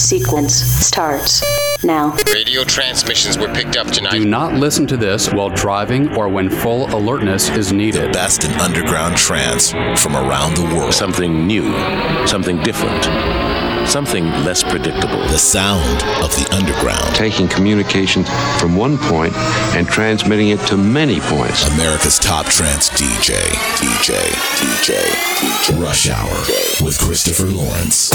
Sequence starts now. Radio transmissions were picked up tonight. Do not listen to this while driving or when full alertness is needed. Best in underground trance from around the world. Something new, something different, something less predictable. The sound of the underground. Taking communications from one point and transmitting it to many points. America's top trance DJ. DJ. DJ. DJ. Rush Hour with Christopher Lawrence.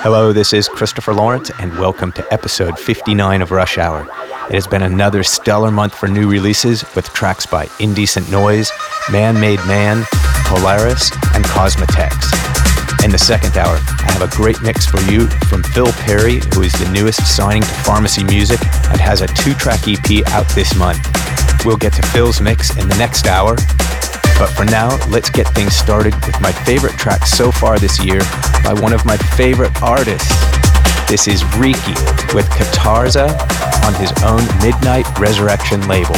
Hello, this is Christopher Lawrence, and welcome to episode 59 of Rush Hour. It has been another stellar month for new releases with tracks by Indecent Noise, Man Made Man, Polaris, and Cosmotex. In the second hour, I have a great mix for you from Phil Perry, who is the newest signing to Pharmacy Music and has a two track EP out this month. We'll get to Phil's mix in the next hour, but for now, let's get things started with my favorite track so far this year by one of my favorite artists. This is Riki with Katarza on his own Midnight Resurrection label.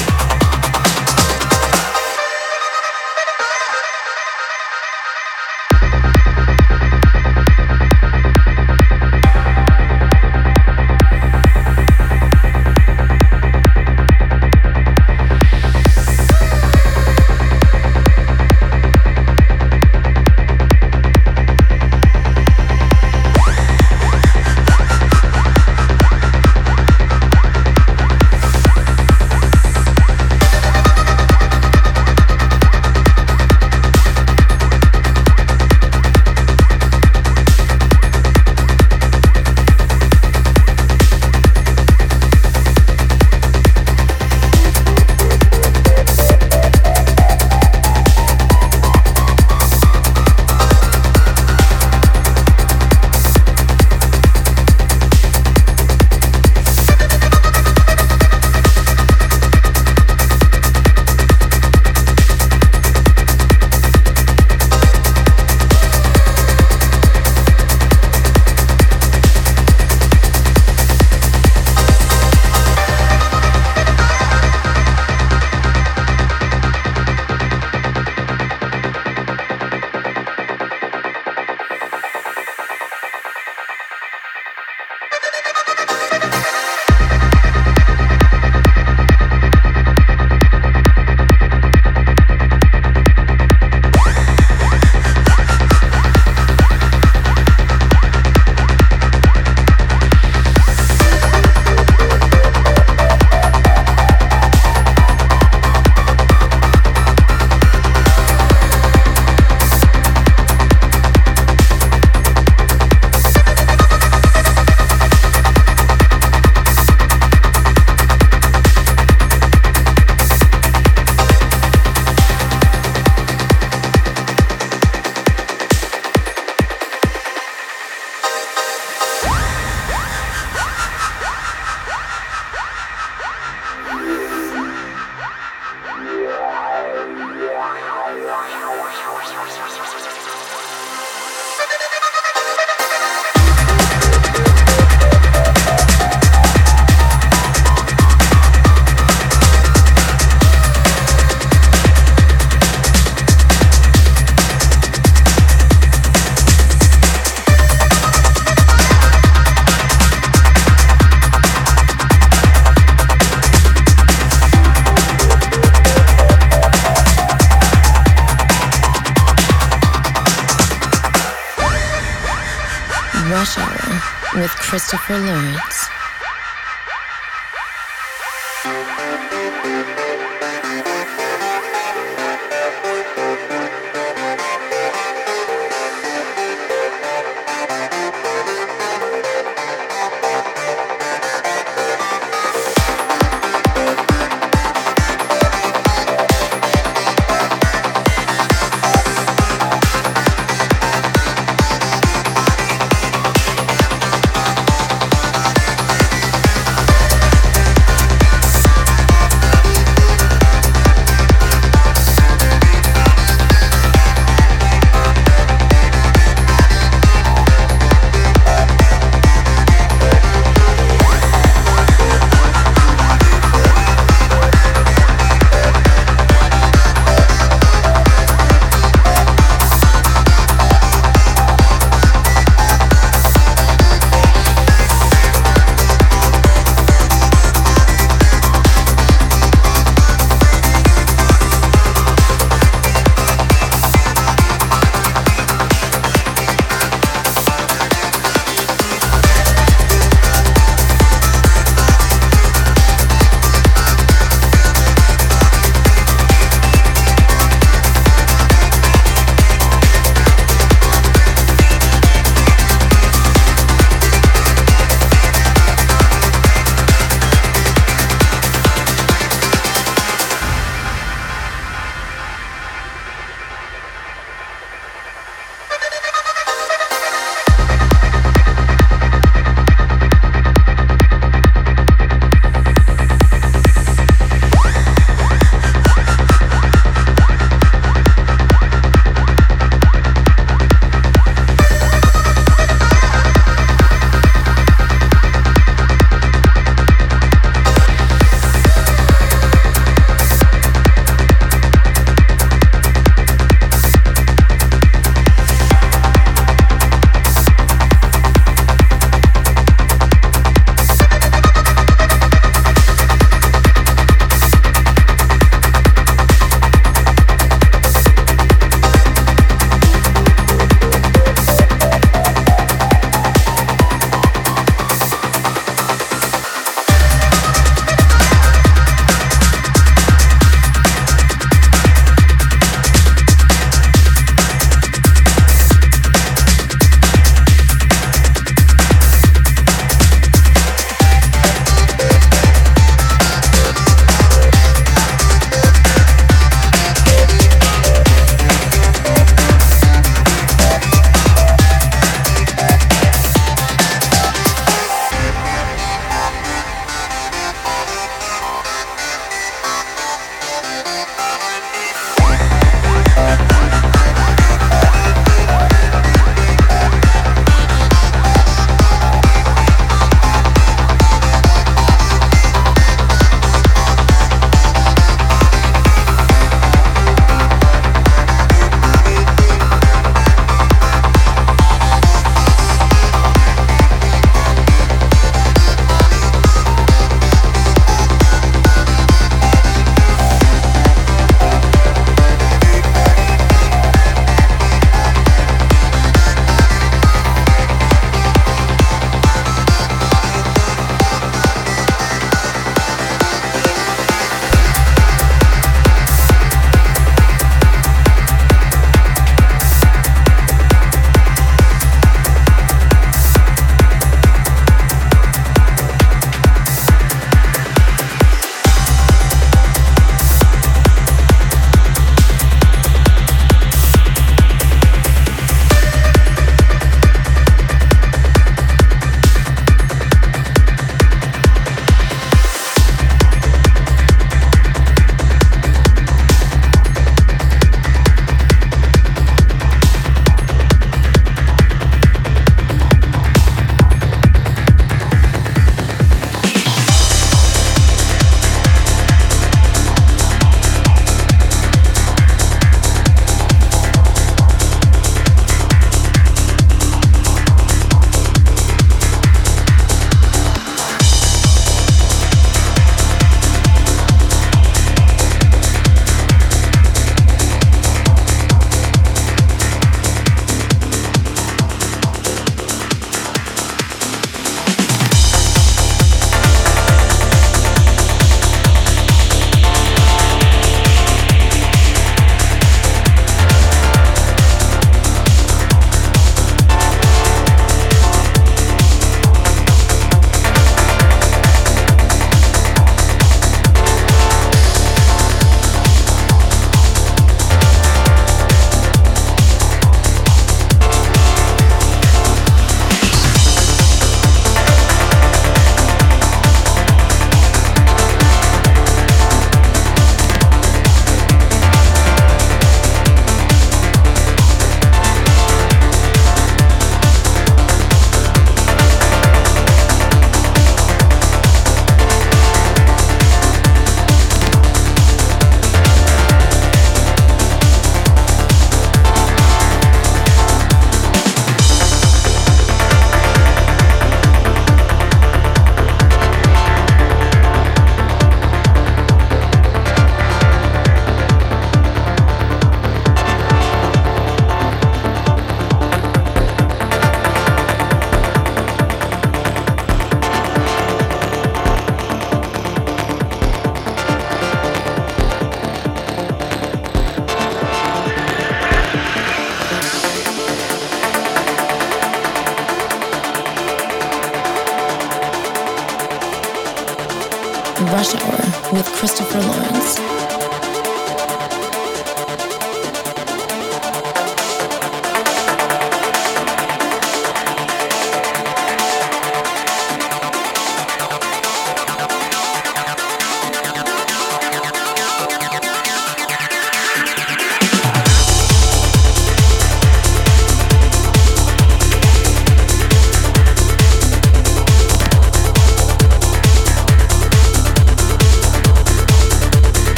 Christopher Lawrence.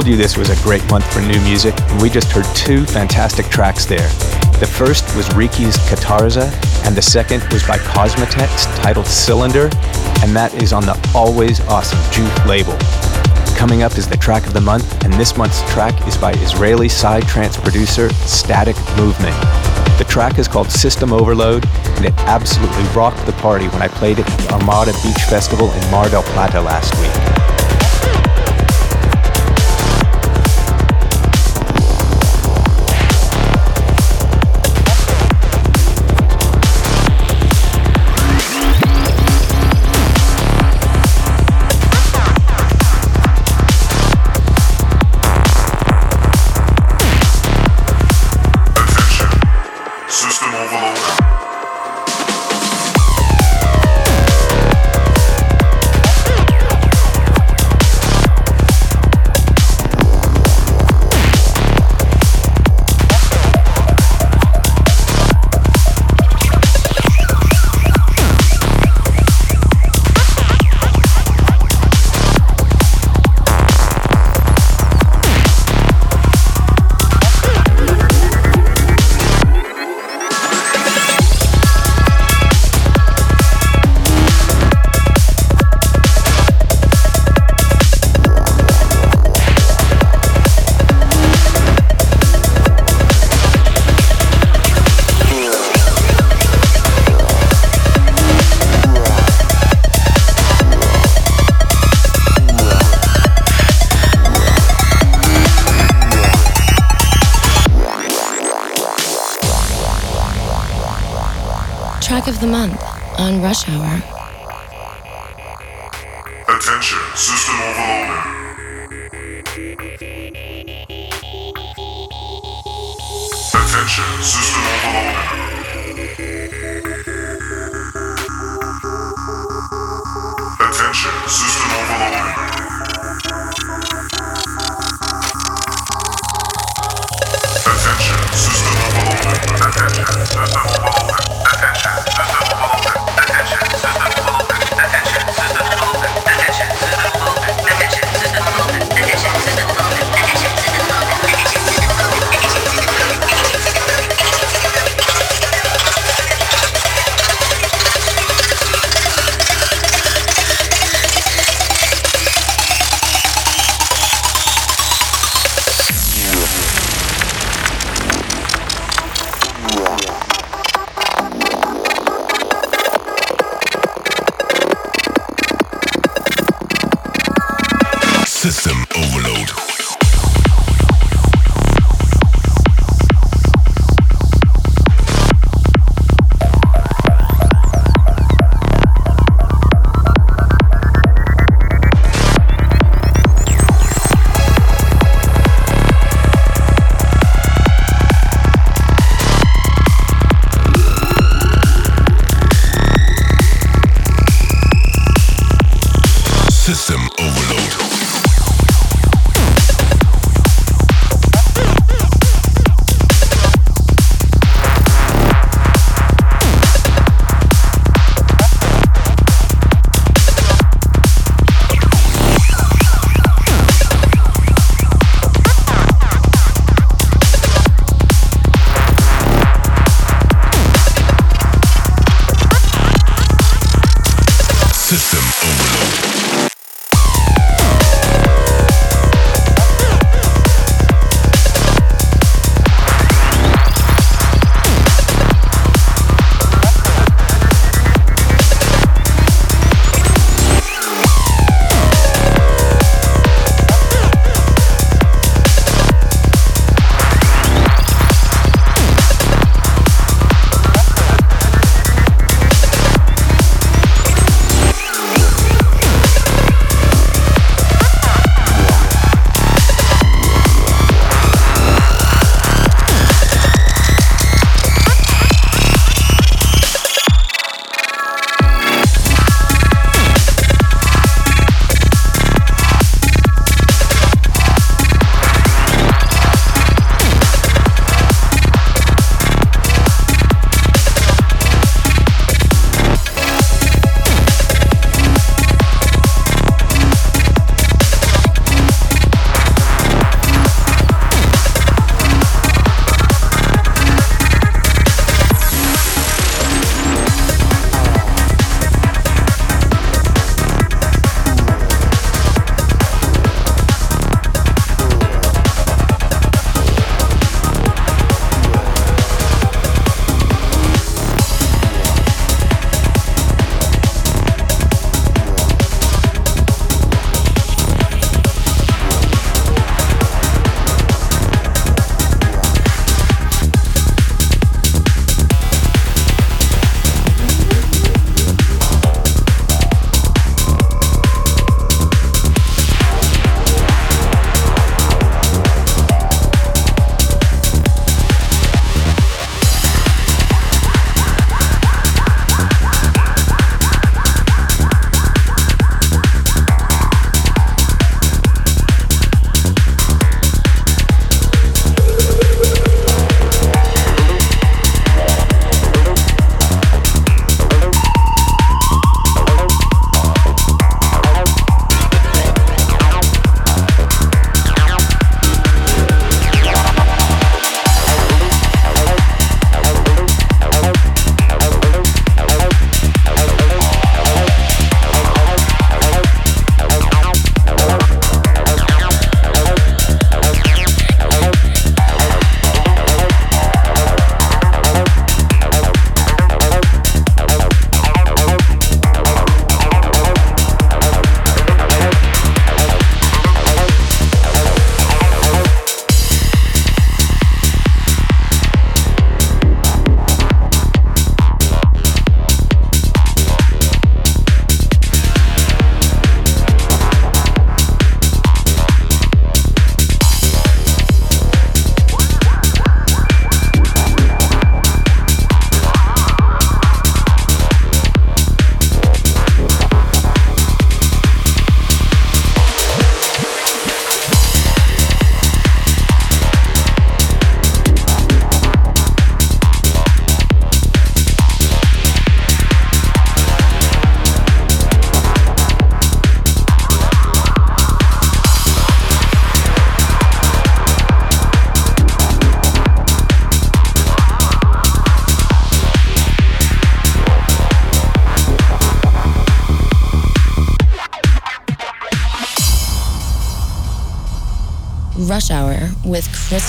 Told you this was a great month for new music, and we just heard two fantastic tracks there. The first was Riki's Katarza, and the second was by Cosmotex titled Cylinder, and that is on the always awesome Juke label. Coming up is the track of the month, and this month's track is by Israeli psytrance producer Static Movement. The track is called System Overload, and it absolutely rocked the party when I played it at the Armada Beach Festival in Mar del Plata last week. The month on Rush Hour.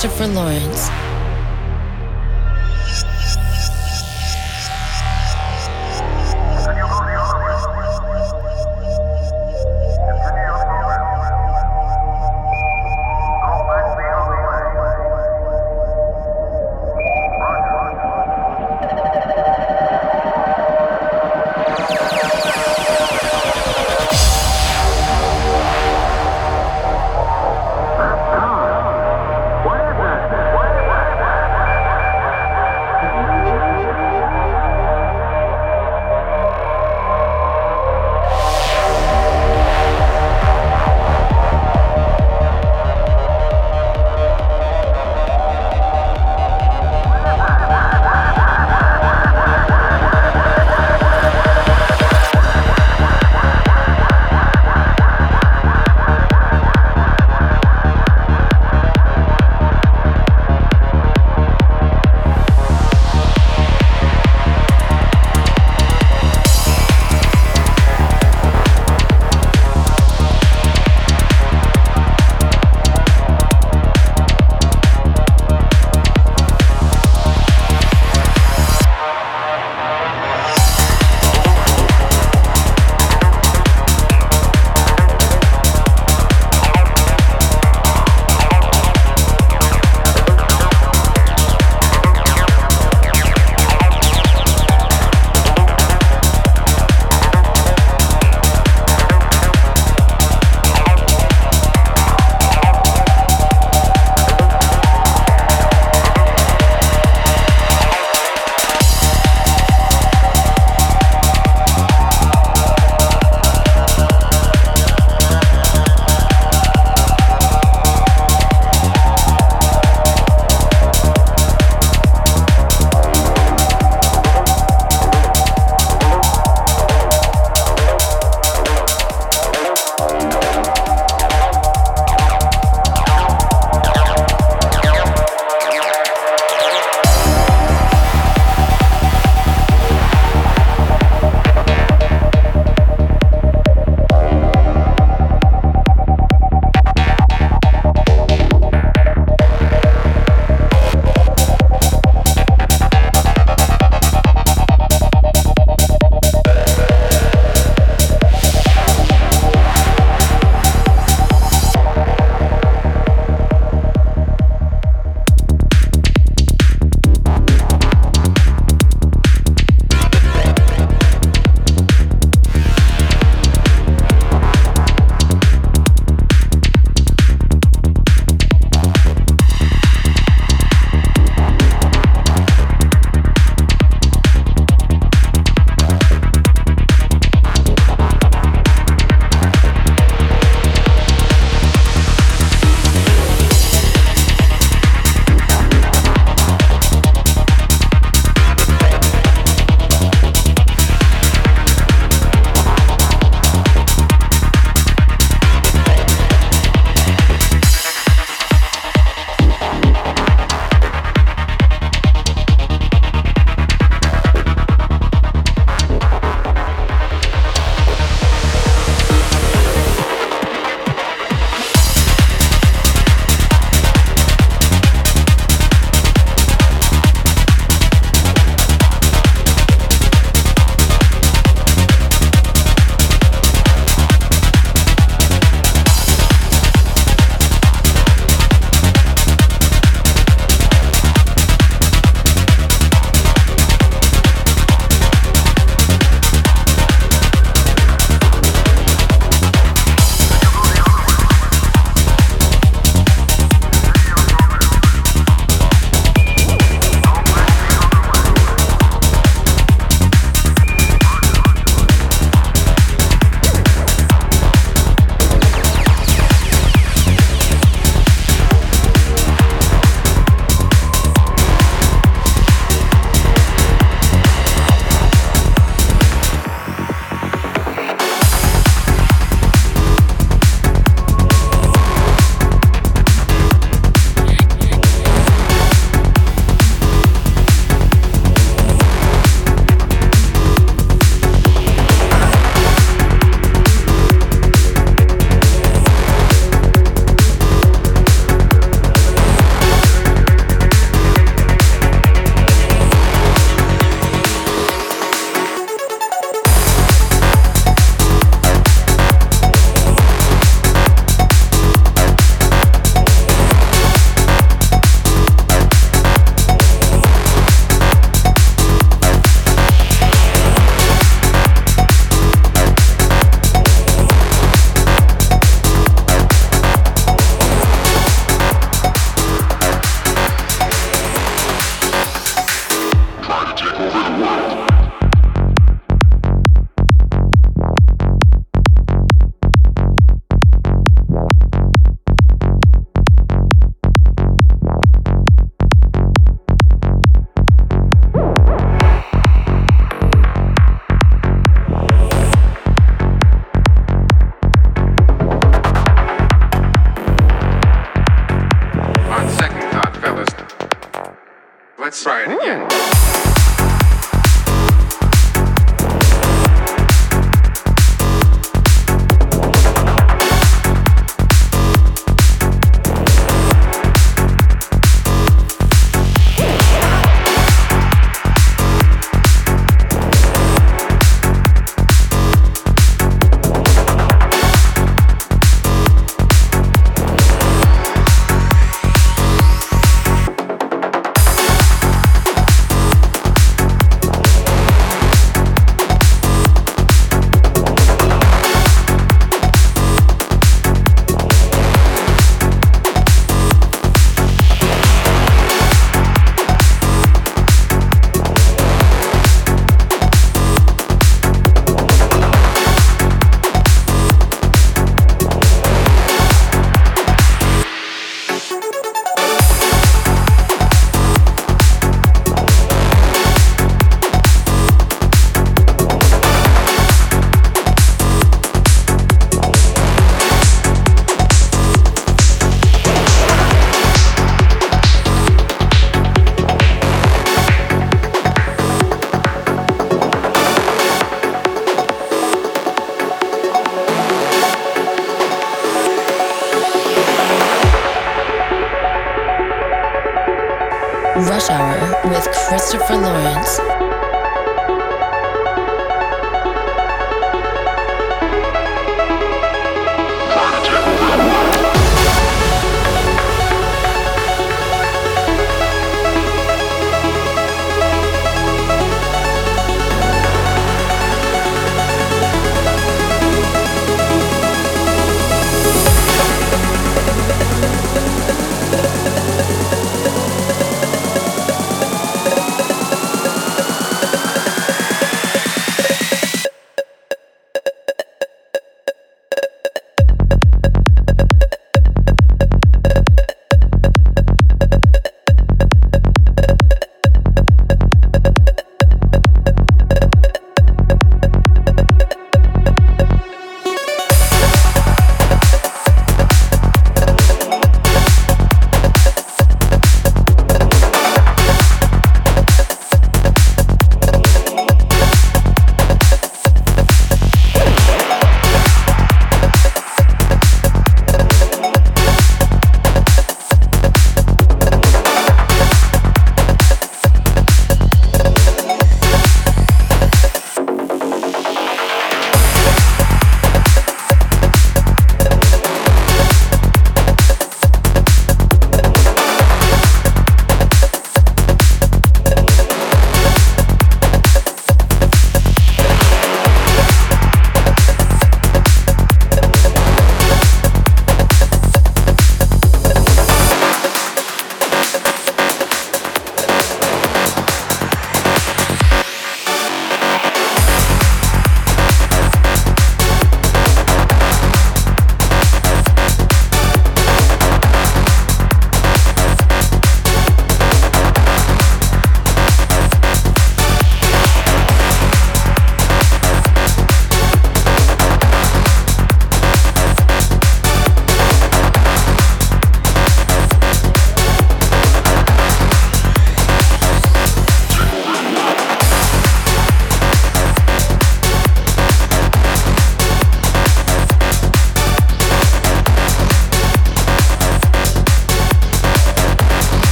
Christopher Lawrence.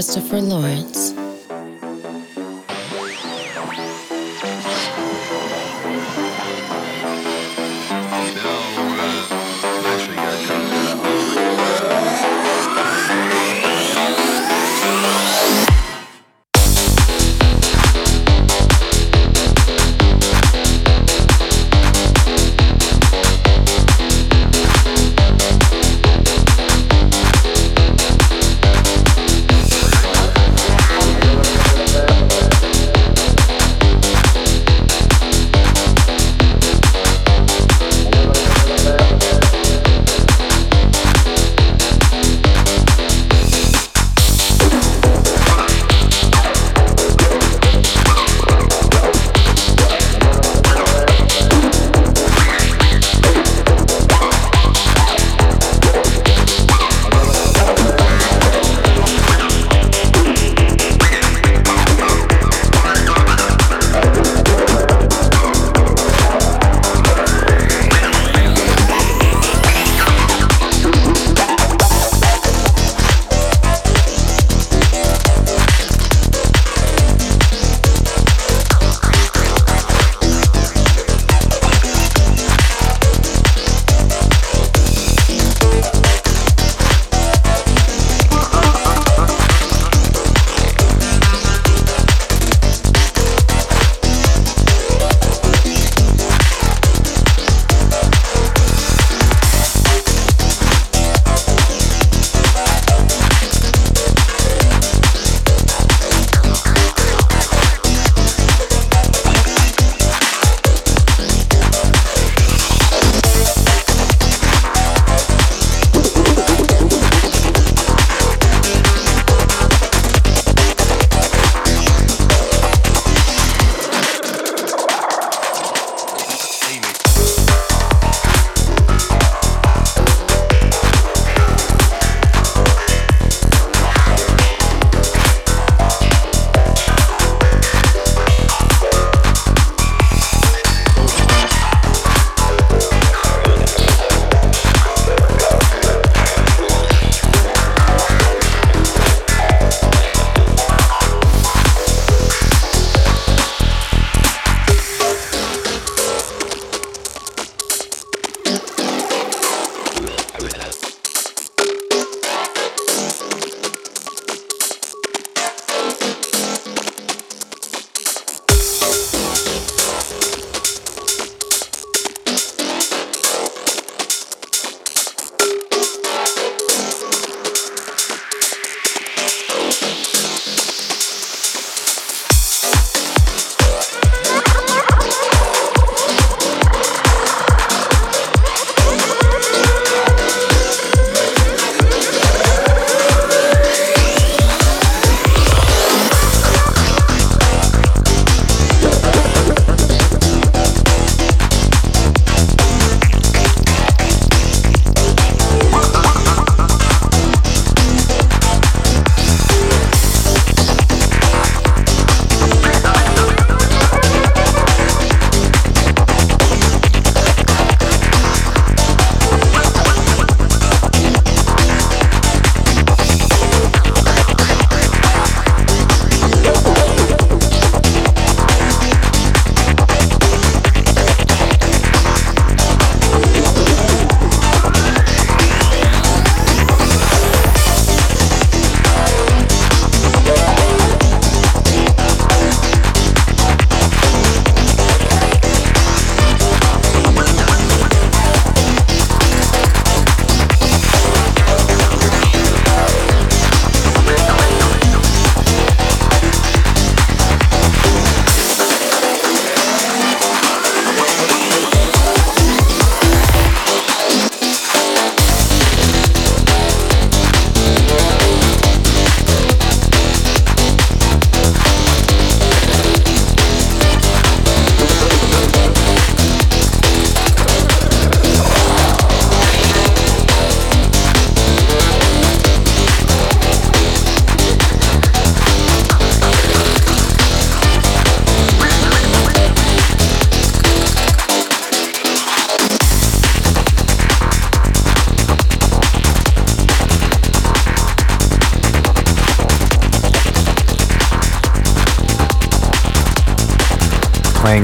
Christopher Lawrence.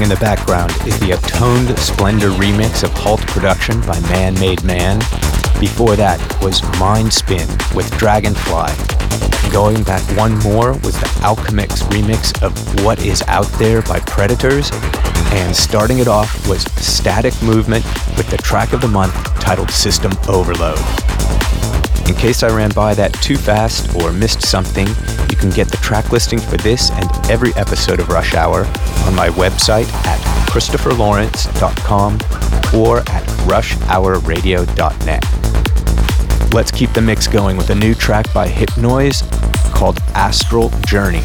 In the background is the Atoned Splendor remix of Halt Production by Man Made Man. Before that was Mind Spin with Dragonfly. Going back one more was the Alchemix remix of What Is Out There by Predators. And starting it off was Static Movement with the track of the month titled System Overload. In case I ran by that too fast or missed something, you can get the track listing for this and every episode of Rush Hour on my website at christopherlawrence.com or at rushhourradio.net. Let's keep the mix going with a new track by Hypnoise called Astral Journey.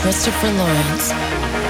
Christopher Lawrence.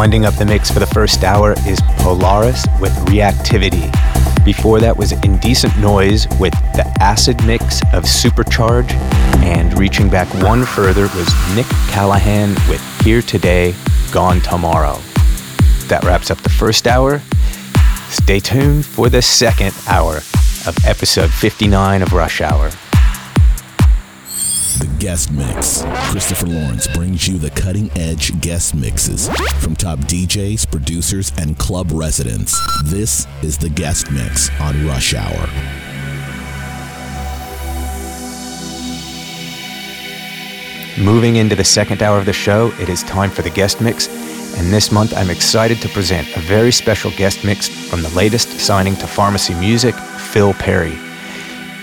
Winding up the mix for the first hour is Polaris with Reactivity. Before that was Indecent Noise with the acid mix of Supercharge. And reaching back one further was Nick Callaghan with Here Today, Gone Tomorrow. That wraps up the first hour. Stay tuned for the second hour of episode 59 of Rush Hour. The guest mix. Christopher Lawrence brings you the cutting edge guest mixes from top DJs, producers, and club residents. This is the guest mix on Rush Hour. Moving into the second hour of the show, it is time for the guest mix. And this month, I'm excited to present a very special guest mix from the latest signing to Pharmacy Music, Phil Perry.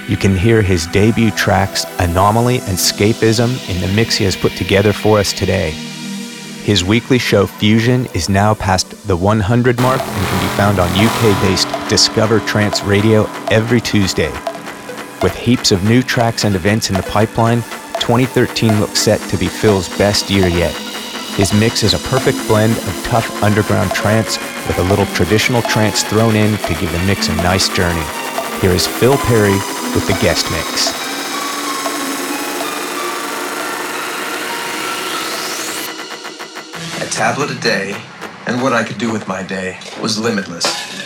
You can hear his debut tracks, Anomaly and Scapism, in the mix he has put together for us today. His weekly show Fusion is now past the 100 mark and can be found on UK based Discover Trance Radio every Tuesday. With heaps of new tracks and events in the pipeline, 2013 looks set to be Phil's best year yet. His mix is a perfect blend of tough underground trance with a little traditional trance thrown in to give the mix a nice journey. Here is Phil Perry with the guest mix. A tablet a day, and what I could do with my day was limitless.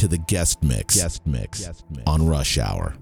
to the guest mix, guest mix, on Rush Hour.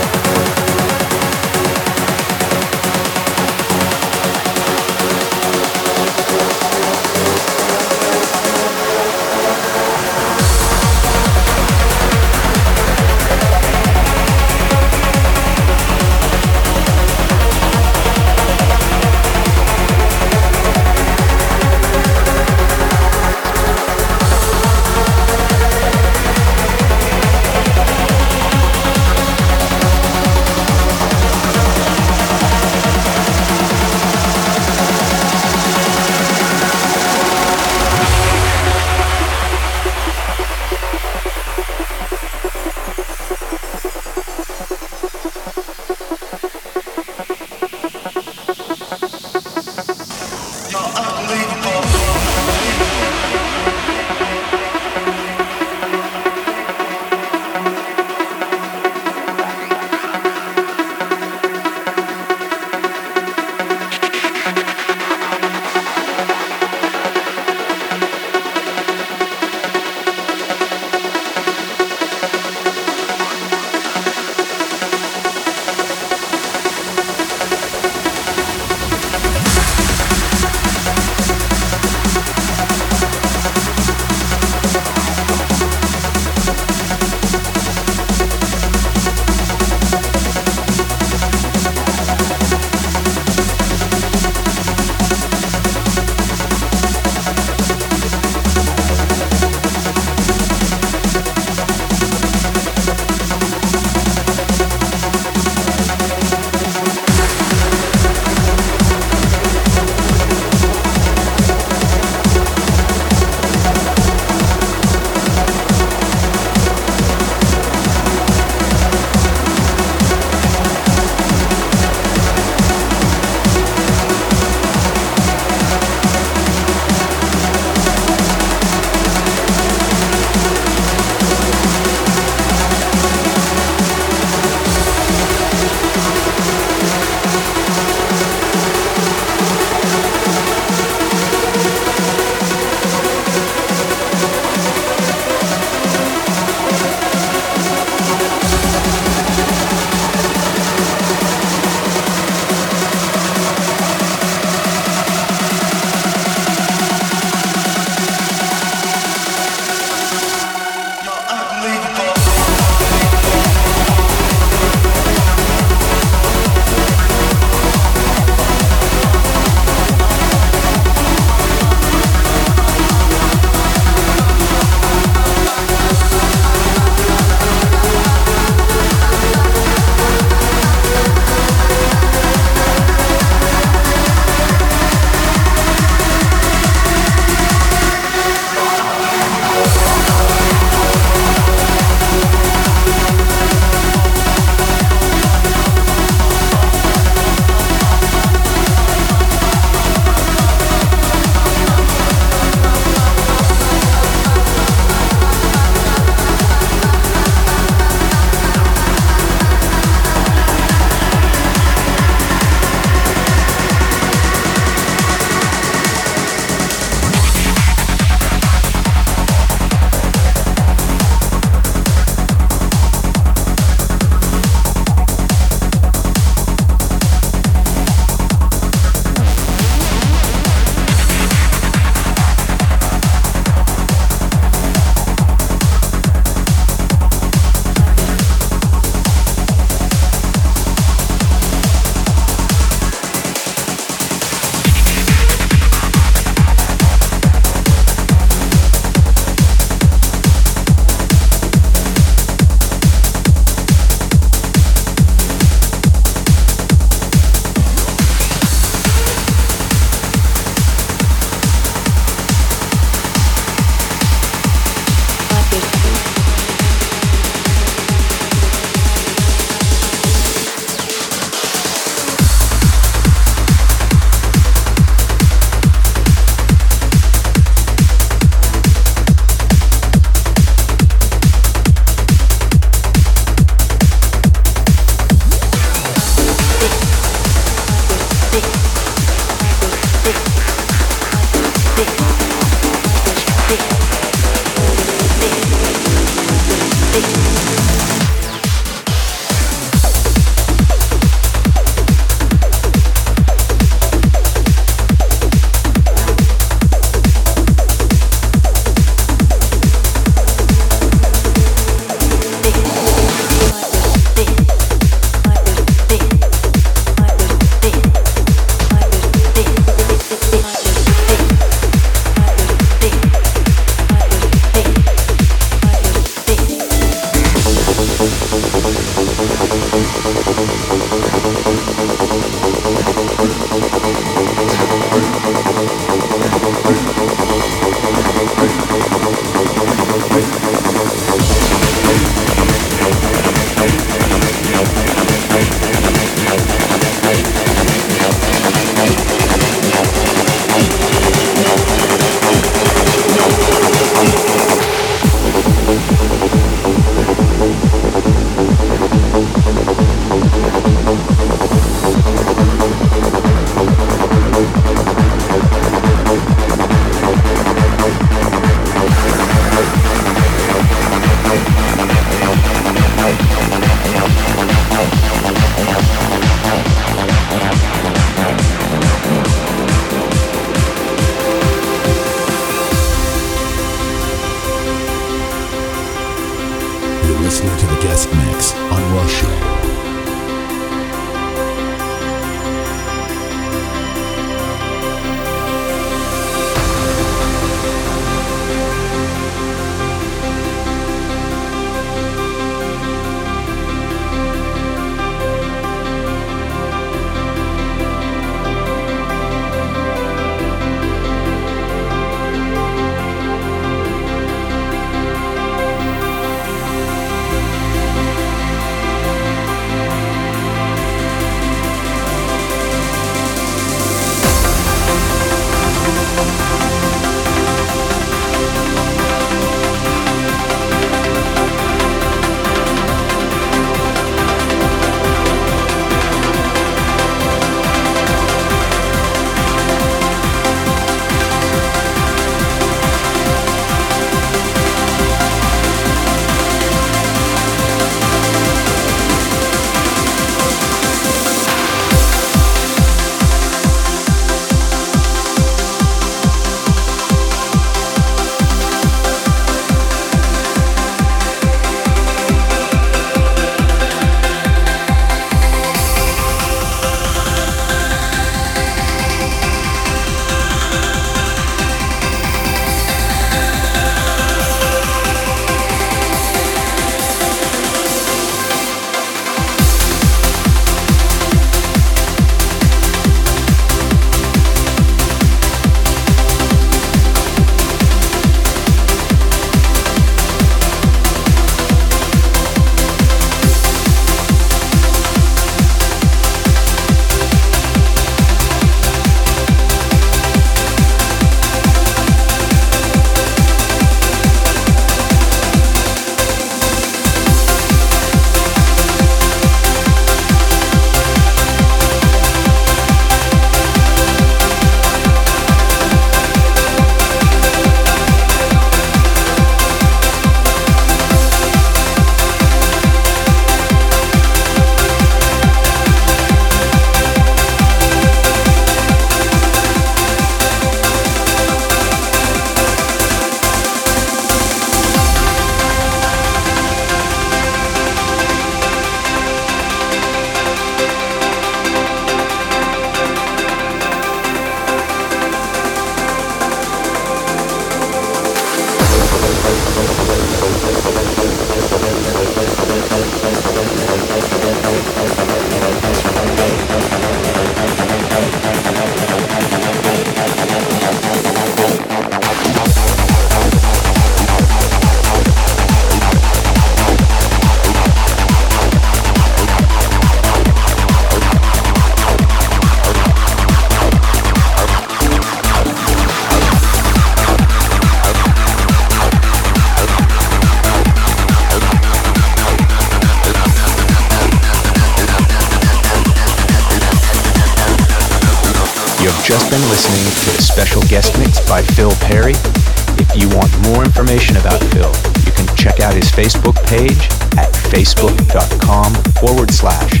Facebook page at facebook.com forward slash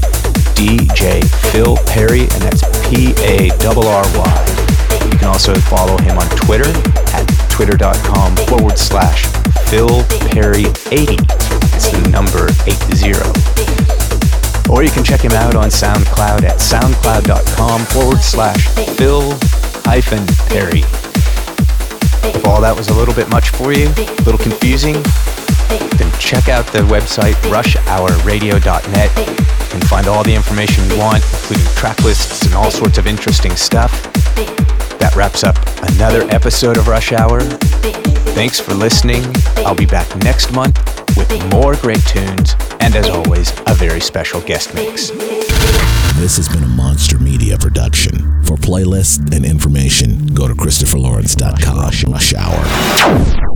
DJ Phil Parry, and that's P A R R Y. You can also follow him on Twitter at twitter.com forward slash Phil Parry 80. It's the number 80. Or you can check him out on SoundCloud at soundcloud.com forward slash Phil hyphen Parry. If all that was a little bit much for you, a little confusing, check out the website rushhourradio.net. You can find all the information you want, including track lists and all sorts of interesting stuff. That wraps up another episode of Rush Hour. Thanks for listening. I'll be back next month with more great tunes and, as always, a very special guest mix. This has been a Monster Media production. For playlists and information, go to ChristopherLawrence.com. Rush Hour.